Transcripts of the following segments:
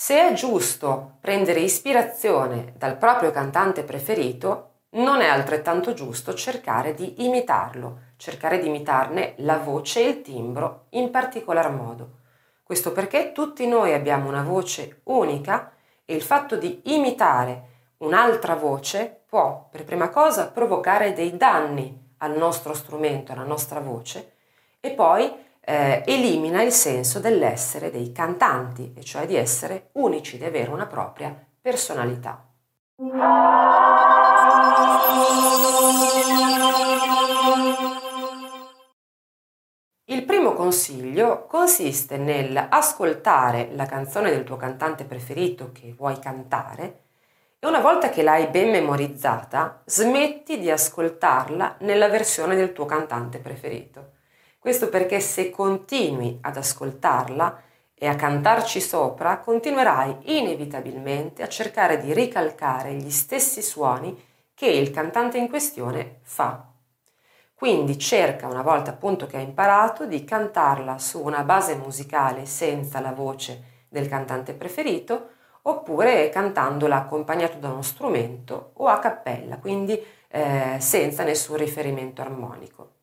Se è giusto prendere ispirazione dal proprio cantante preferito, non è altrettanto giusto cercare di imitarlo, cercare di imitarne la voce e il timbro in particolar modo. Questo perché tutti noi abbiamo una voce unica e il fatto di imitare un'altra voce può, per prima cosa, provocare dei danni al nostro strumento, alla nostra voce e poi eh, elimina il senso dell'essere dei cantanti, e cioè di essere unici, di avere una propria personalità. Il primo consiglio consiste nell'ascoltare la canzone del tuo cantante preferito che vuoi cantare e una volta che l'hai ben memorizzata, smetti di ascoltarla nella versione del tuo cantante preferito. Questo perché se continui ad ascoltarla e a cantarci sopra, continuerai inevitabilmente a cercare di ricalcare gli stessi suoni che il cantante in questione fa. Quindi cerca, una volta appunto che hai imparato, di cantarla su una base musicale senza la voce del cantante preferito, oppure cantandola accompagnato da uno strumento o a cappella, quindi eh, senza nessun riferimento armonico.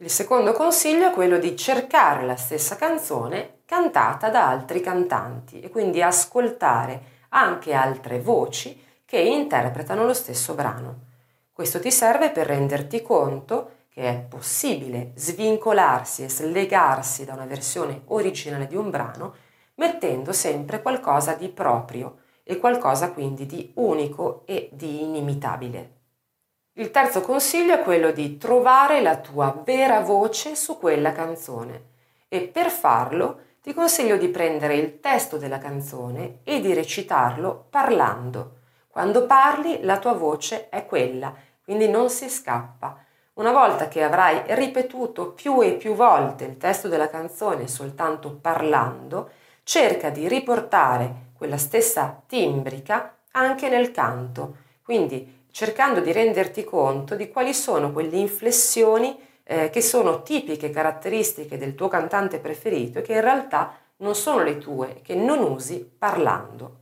Il secondo consiglio è quello di cercare la stessa canzone cantata da altri cantanti e quindi ascoltare anche altre voci che interpretano lo stesso brano. Questo ti serve per renderti conto che è possibile svincolarsi e slegarsi da una versione originale di un brano mettendo sempre qualcosa di proprio e qualcosa quindi di unico e di inimitabile. Il terzo consiglio è quello di trovare la tua vera voce su quella canzone e per farlo ti consiglio di prendere il testo della canzone e di recitarlo parlando. Quando parli la tua voce è quella, quindi non si scappa. Una volta che avrai ripetuto più e più volte il testo della canzone soltanto parlando, cerca di riportare quella stessa timbrica anche nel canto. Quindi cercando di renderti conto di quali sono quelle inflessioni eh, che sono tipiche caratteristiche del tuo cantante preferito e che in realtà non sono le tue, che non usi parlando.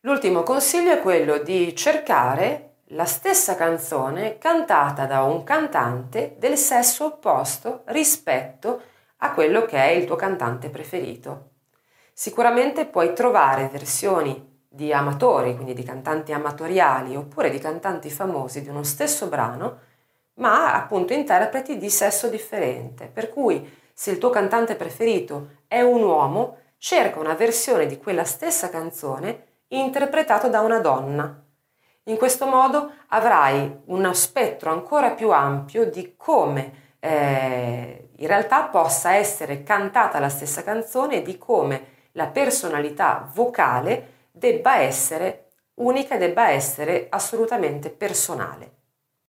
L'ultimo consiglio è quello di cercare la stessa canzone cantata da un cantante del sesso opposto rispetto a quello che è il tuo cantante preferito. Sicuramente puoi trovare versioni di amatori, quindi di cantanti amatoriali oppure di cantanti famosi di uno stesso brano, ma appunto interpreti di sesso differente. Per cui se il tuo cantante preferito è un uomo, cerca una versione di quella stessa canzone interpretato da una donna. In questo modo avrai uno spettro ancora più ampio di come eh, in realtà possa essere cantata la stessa canzone e di come la personalità vocale debba essere unica e debba essere assolutamente personale.